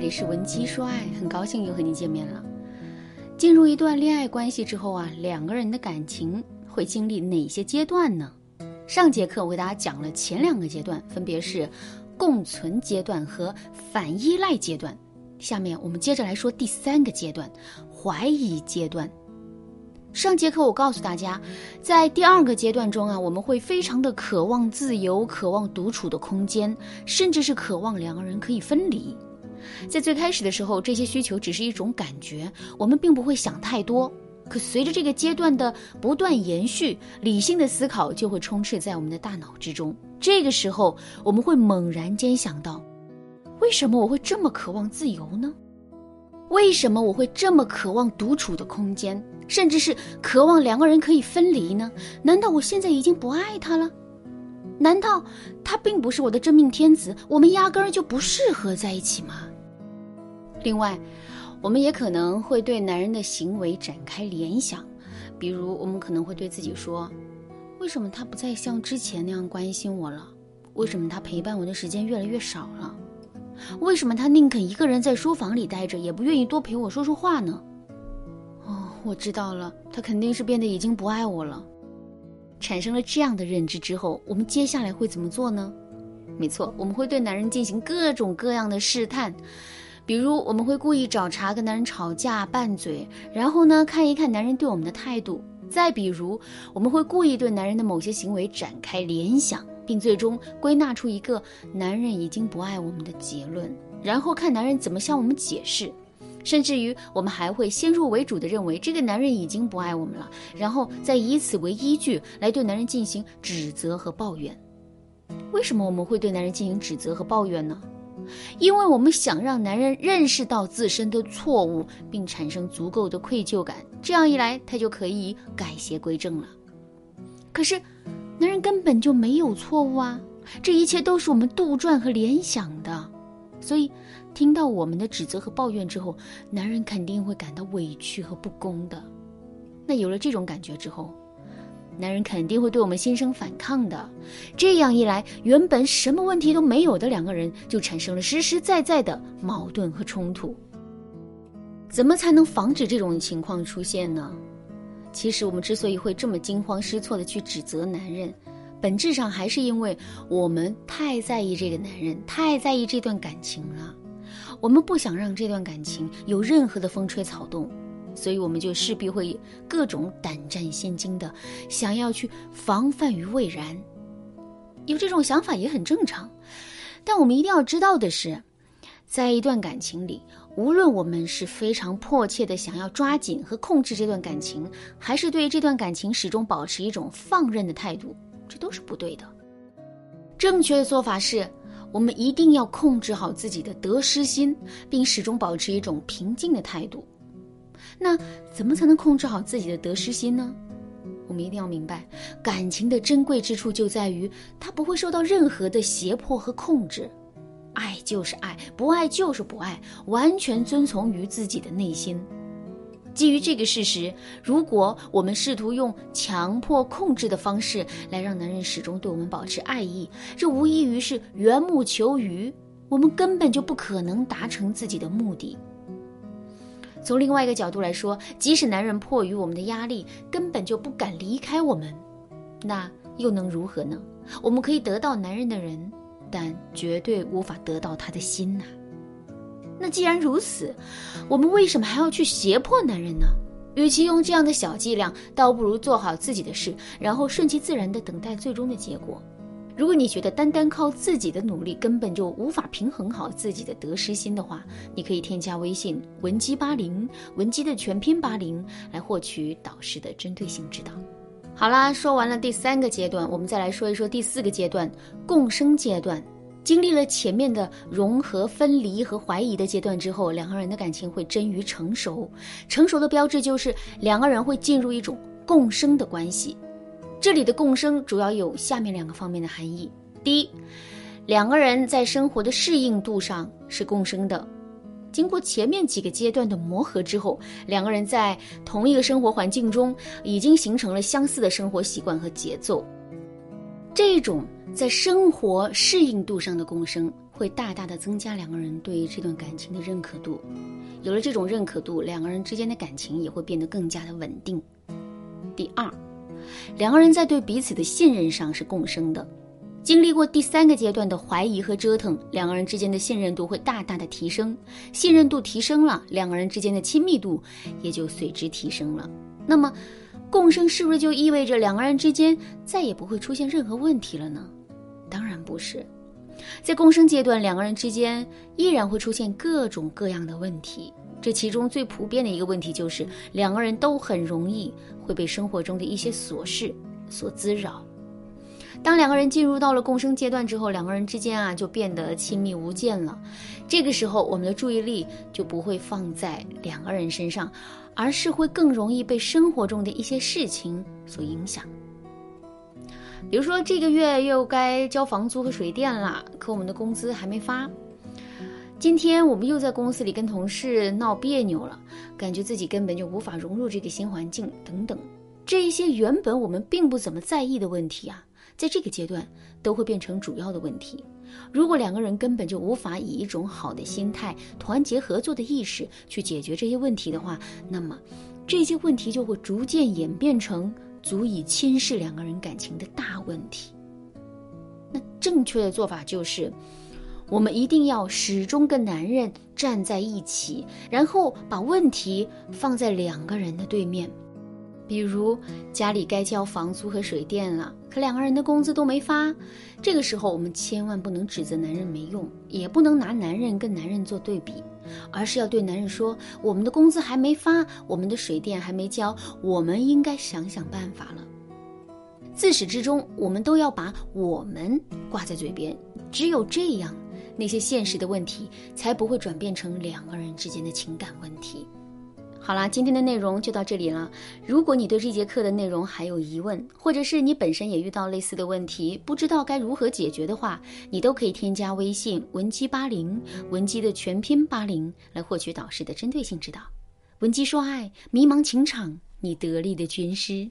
这里是文姬说爱，很高兴又和你见面了。进入一段恋爱关系之后啊，两个人的感情会经历哪些阶段呢？上节课我给大家讲了前两个阶段，分别是共存阶段和反依赖阶段。下面我们接着来说第三个阶段——怀疑阶段。上节课我告诉大家，在第二个阶段中啊，我们会非常的渴望自由，渴望独处的空间，甚至是渴望两个人可以分离。在最开始的时候，这些需求只是一种感觉，我们并不会想太多。可随着这个阶段的不断延续，理性的思考就会充斥在我们的大脑之中。这个时候，我们会猛然间想到：为什么我会这么渴望自由呢？为什么我会这么渴望独处的空间？甚至是渴望两个人可以分离呢？难道我现在已经不爱他了？难道他并不是我的真命天子？我们压根儿就不适合在一起吗？另外，我们也可能会对男人的行为展开联想，比如我们可能会对自己说：为什么他不再像之前那样关心我了？为什么他陪伴我的时间越来越少了？为什么他宁肯一个人在书房里待着，也不愿意多陪我说说话呢？哦我知道了，他肯定是变得已经不爱我了。产生了这样的认知之后，我们接下来会怎么做呢？没错，我们会对男人进行各种各样的试探，比如我们会故意找茬跟男人吵架拌嘴，然后呢看一看男人对我们的态度；再比如我们会故意对男人的某些行为展开联想，并最终归纳出一个男人已经不爱我们的结论，然后看男人怎么向我们解释。甚至于，我们还会先入为主的认为这个男人已经不爱我们了，然后再以此为依据来对男人进行指责和抱怨。为什么我们会对男人进行指责和抱怨呢？因为我们想让男人认识到自身的错误，并产生足够的愧疚感，这样一来，他就可以改邪归正了。可是，男人根本就没有错误啊！这一切都是我们杜撰和联想的。所以，听到我们的指责和抱怨之后，男人肯定会感到委屈和不公的。那有了这种感觉之后，男人肯定会对我们心生反抗的。这样一来，原本什么问题都没有的两个人就产生了实实在在的矛盾和冲突。怎么才能防止这种情况出现呢？其实，我们之所以会这么惊慌失措的去指责男人。本质上还是因为我们太在意这个男人，太在意这段感情了。我们不想让这段感情有任何的风吹草动，所以我们就势必会各种胆战心惊的想要去防范于未然。有这种想法也很正常，但我们一定要知道的是，在一段感情里，无论我们是非常迫切的想要抓紧和控制这段感情，还是对这段感情始终保持一种放任的态度。这都是不对的。正确的做法是，我们一定要控制好自己的得失心，并始终保持一种平静的态度。那怎么才能控制好自己的得失心呢？我们一定要明白，感情的珍贵之处就在于它不会受到任何的胁迫和控制，爱就是爱，不爱就是不爱，完全遵从于自己的内心。基于这个事实，如果我们试图用强迫控制的方式来让男人始终对我们保持爱意，这无异于是缘木求鱼，我们根本就不可能达成自己的目的。从另外一个角度来说，即使男人迫于我们的压力，根本就不敢离开我们，那又能如何呢？我们可以得到男人的人，但绝对无法得到他的心呐。那既然如此，我们为什么还要去胁迫男人呢？与其用这样的小伎俩，倒不如做好自己的事，然后顺其自然地等待最终的结果。如果你觉得单单靠自己的努力根本就无法平衡好自己的得失心的话，你可以添加微信文姬八零，文姬的全拼八零，来获取导师的针对性指导。好啦，说完了第三个阶段，我们再来说一说第四个阶段——共生阶段。经历了前面的融合、分离和怀疑的阶段之后，两个人的感情会臻于成熟。成熟的标志就是两个人会进入一种共生的关系。这里的共生主要有下面两个方面的含义：第一，两个人在生活的适应度上是共生的。经过前面几个阶段的磨合之后，两个人在同一个生活环境中已经形成了相似的生活习惯和节奏。这种。在生活适应度上的共生，会大大的增加两个人对于这段感情的认可度。有了这种认可度，两个人之间的感情也会变得更加的稳定。第二，两个人在对彼此的信任上是共生的。经历过第三个阶段的怀疑和折腾，两个人之间的信任度会大大的提升。信任度提升了，两个人之间的亲密度也就随之提升了。那么，共生是不是就意味着两个人之间再也不会出现任何问题了呢？当然不是，在共生阶段，两个人之间依然会出现各种各样的问题。这其中最普遍的一个问题就是，两个人都很容易会被生活中的一些琐事所滋扰。当两个人进入到了共生阶段之后，两个人之间啊就变得亲密无间了。这个时候，我们的注意力就不会放在两个人身上，而是会更容易被生活中的一些事情所影响。比如说，这个月又该交房租和水电了，可我们的工资还没发。今天我们又在公司里跟同事闹别扭了，感觉自己根本就无法融入这个新环境，等等。这一些原本我们并不怎么在意的问题啊。在这个阶段，都会变成主要的问题。如果两个人根本就无法以一种好的心态、团结合作的意识去解决这些问题的话，那么这些问题就会逐渐演变成足以侵蚀两个人感情的大问题。那正确的做法就是，我们一定要始终跟男人站在一起，然后把问题放在两个人的对面。比如家里该交房租和水电了，可两个人的工资都没发。这个时候，我们千万不能指责男人没用，也不能拿男人跟男人做对比，而是要对男人说：我们的工资还没发，我们的水电还没交，我们应该想想办法了。自始至终，我们都要把我们挂在嘴边，只有这样，那些现实的问题才不会转变成两个人之间的情感问题。好啦，今天的内容就到这里了。如果你对这节课的内容还有疑问，或者是你本身也遇到类似的问题，不知道该如何解决的话，你都可以添加微信文姬八零，文姬的全拼八零，来获取导师的针对性指导。文姬说爱，迷茫情场，你得力的军师。